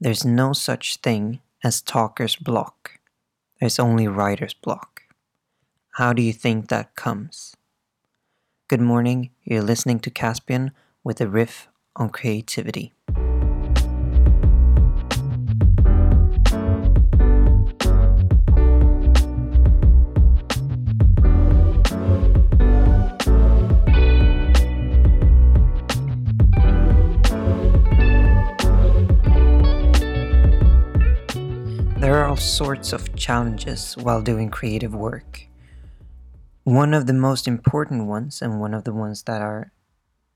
There's no such thing as talker's block. There's only writer's block. How do you think that comes? Good morning, you're listening to Caspian with a riff on creativity. Sorts of challenges while doing creative work. One of the most important ones, and one of the ones that are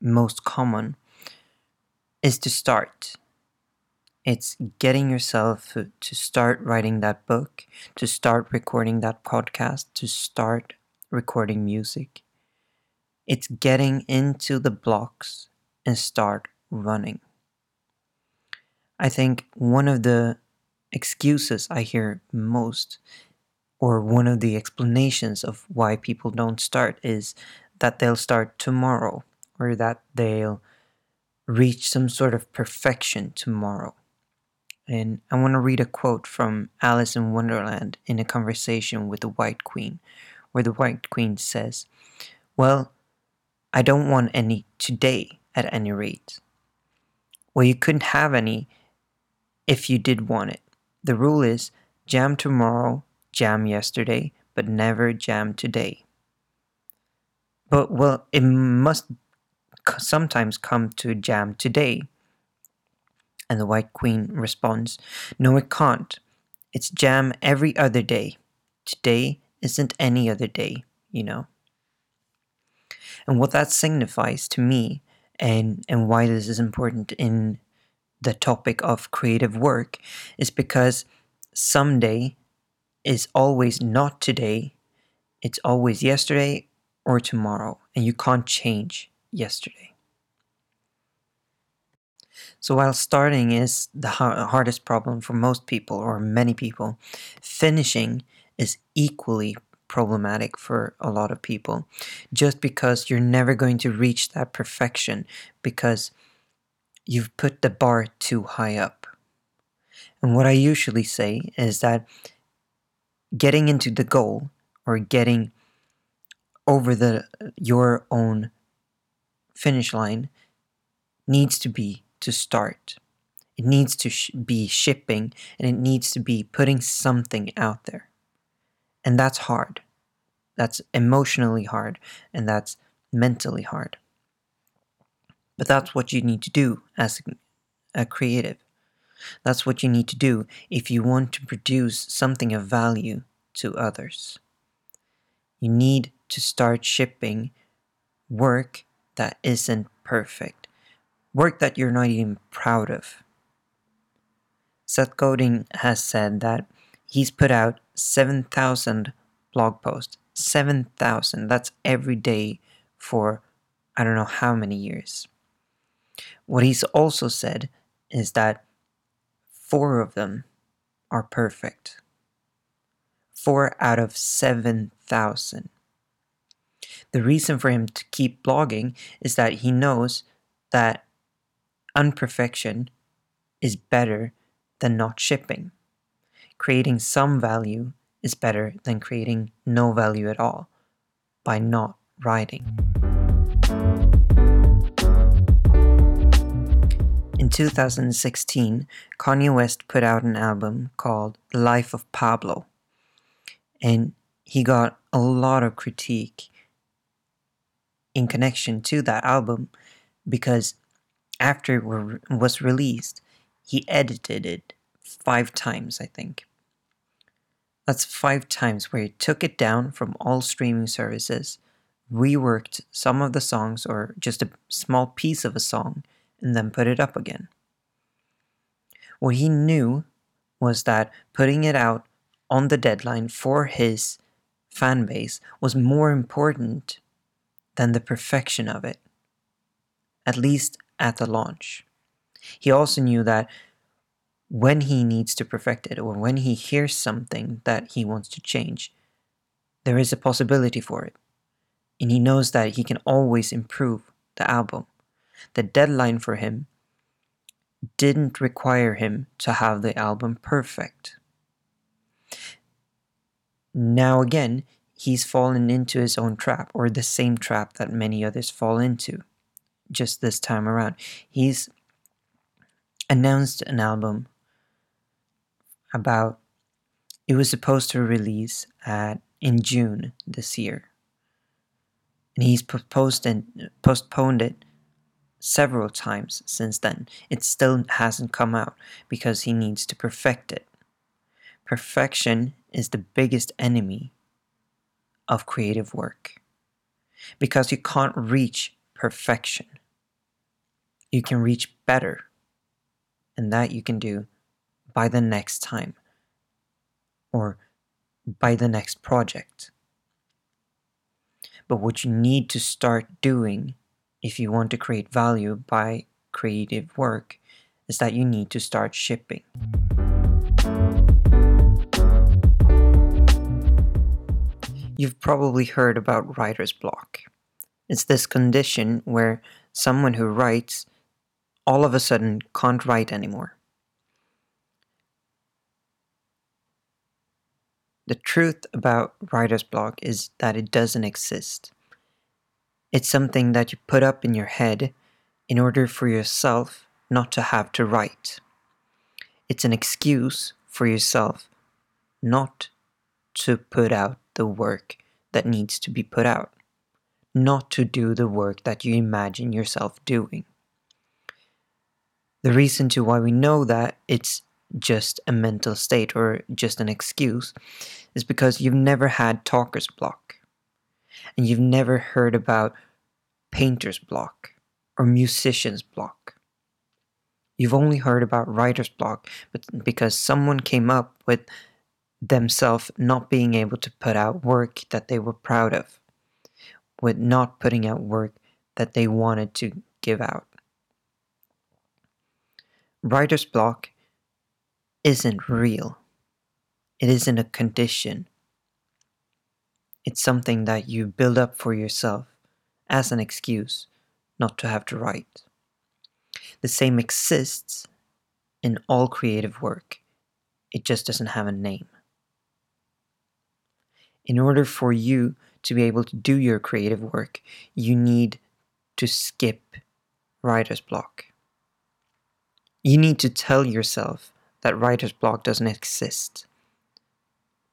most common, is to start. It's getting yourself to start writing that book, to start recording that podcast, to start recording music. It's getting into the blocks and start running. I think one of the excuses I hear most, or one of the explanations of why people don't start, is that they'll start tomorrow, or that they'll reach some sort of perfection tomorrow. And I want to read a quote from Alice in Wonderland in a conversation with the White Queen, where the White Queen says, Well, I don't want any today at any rate. Well, you couldn't have any if you did want it. The rule is jam tomorrow, jam yesterday, but never jam today. But well, it must sometimes come to jam today. And the White Queen responds, No, it can't. It's jam every other day. Today isn't any other day, you know. And what that signifies to me, and, and why this is important in the topic of creative work is because someday is always not today, it's always yesterday or tomorrow, and you can't change yesterday. So, while starting is the hardest problem for most people or many people, finishing is equally problematic for a lot of people just because you're never going to reach that perfection because you've put the bar too high up. And what I usually say is that getting into the goal or getting over the your own finish line needs to be to start. It needs to sh- be shipping and it needs to be putting something out there. And that's hard. That's emotionally hard and that's mentally hard. But that's what you need to do as a creative. That's what you need to do if you want to produce something of value to others. You need to start shipping work that isn't perfect, work that you're not even proud of. Seth Godin has said that he's put out 7,000 blog posts. 7,000. That's every day for I don't know how many years. What he's also said is that four of them are perfect. Four out of 7,000. The reason for him to keep blogging is that he knows that unperfection is better than not shipping. Creating some value is better than creating no value at all by not writing. In 2016, Kanye West put out an album called Life of Pablo. And he got a lot of critique in connection to that album because after it was released, he edited it five times, I think. That's five times where he took it down from all streaming services, reworked some of the songs or just a small piece of a song, and then put it up again. What he knew was that putting it out on the deadline for his fan base was more important than the perfection of it, at least at the launch. He also knew that when he needs to perfect it or when he hears something that he wants to change, there is a possibility for it. And he knows that he can always improve the album the deadline for him didn't require him to have the album perfect. Now, again, he's fallen into his own trap, or the same trap that many others fall into, just this time around. He's announced an album about it was supposed to release at in June this year. And he's proposed and postponed it several times since then. It still hasn't come out because he needs to perfect it. Perfection is the biggest enemy of creative work because you can't reach perfection. You can reach better, and that you can do by the next time or by the next project. But what you need to start doing if you want to create value by creative work is that you need to start shipping. You've probably heard about writer's block. It's this condition where someone who writes all of a sudden can't write anymore. The truth about writer's block is that it doesn't exist. It's something that you put up in your head in order for yourself not to have to write. It's an excuse for yourself not to put out the work that needs to be put out, not to do the work that you imagine yourself doing. The reason to why we know that it's just a mental state or just an excuse is because you've never had talker's block and you've never heard about painter's block or musician's block. You've only heard about writer's block but because someone came up with themselves not being able to put out work that they were proud of, with not putting out work that they wanted to give out. Writer's block isn't real. It isn't a condition. It's something that you build up for yourself as an excuse not to have to write. The same exists in all creative work, it just doesn't have a name. In order for you to be able to do your creative work, you need to skip writer's block. You need to tell yourself that writer's block doesn't exist,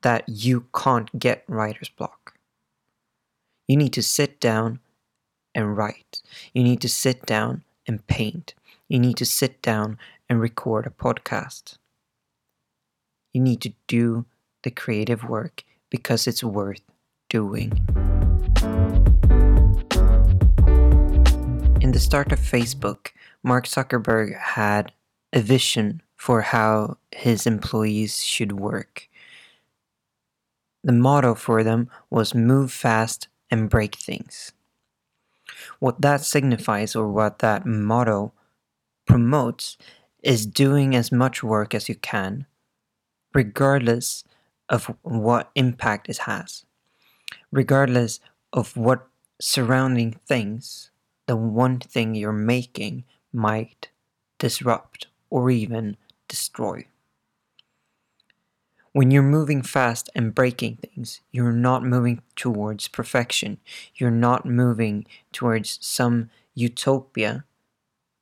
that you can't get writer's block. You need to sit down and write. You need to sit down and paint. You need to sit down and record a podcast. You need to do the creative work because it's worth doing. In the start of Facebook, Mark Zuckerberg had a vision for how his employees should work. The motto for them was move fast and break things. What that signifies, or what that motto promotes, is doing as much work as you can, regardless of what impact it has, regardless of what surrounding things the one thing you're making might disrupt or even destroy. When you're moving fast and breaking things, you're not moving towards perfection. You're not moving towards some utopia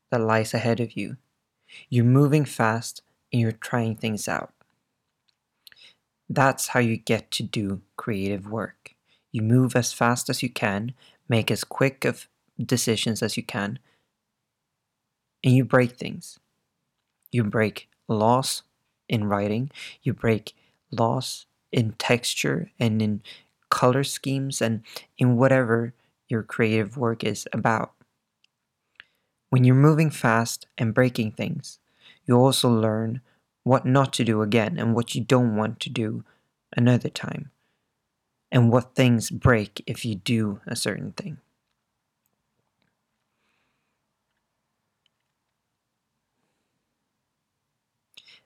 that lies ahead of you. You're moving fast and you're trying things out. That's how you get to do creative work. You move as fast as you can, make as quick of decisions as you can, and you break things. You break laws in writing, you break laws in texture and in color schemes and in whatever your creative work is about. When you're moving fast and breaking things, you also learn what not to do again and what you don't want to do another time, and what things break if you do a certain thing.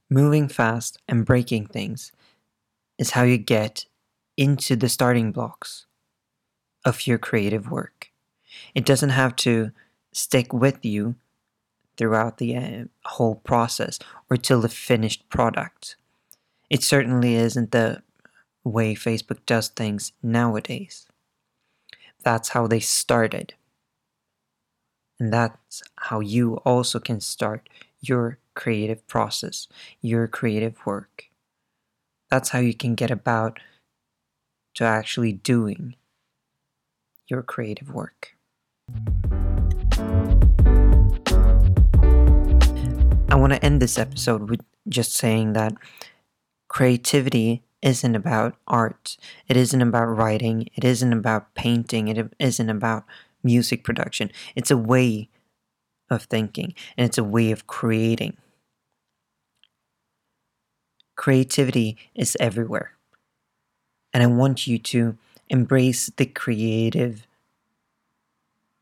Moving fast and breaking things is how you get into the starting blocks of your creative work. It doesn't have to stick with you throughout the uh, whole process or till the finished product. It certainly isn't the way Facebook does things nowadays. That's how they started. And that's how you also can start your creative process, your creative work. That's how you can get about to actually doing your creative work. I want to end this episode with just saying that creativity isn't about art. It isn't about writing. It isn't about painting. It isn't about music production. It's a way of thinking and it's a way of creating. Creativity is everywhere. And I want you to embrace the creative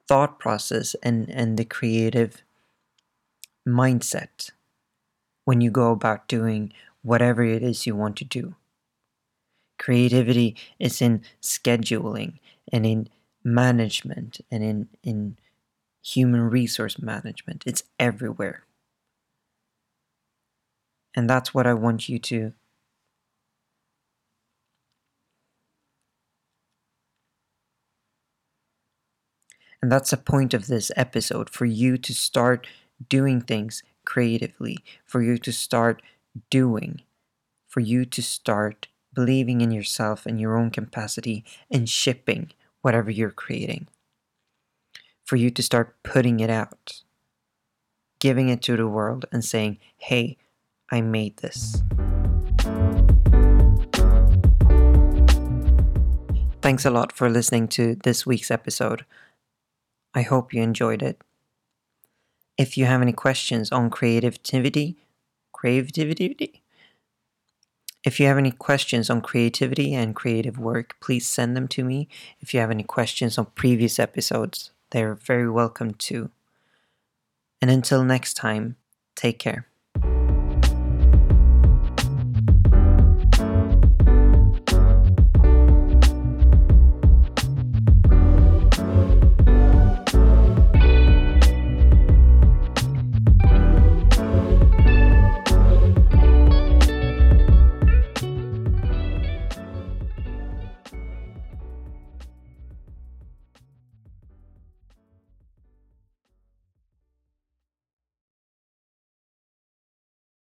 thought process and, and the creative mindset when you go about doing whatever it is you want to do. Creativity is in scheduling and in management and in, in human resource management. It's everywhere. And that's what I want you to And that's the point of this episode for you to start doing things creatively, for you to start doing, for you to start believing in yourself and your own capacity and shipping whatever you're creating, for you to start putting it out, giving it to the world and saying, hey, I made this. Thanks a lot for listening to this week's episode. I hope you enjoyed it. If you have any questions on creativity, creativity, if you have any questions on creativity and creative work, please send them to me. If you have any questions on previous episodes, they're very welcome too. And until next time, take care.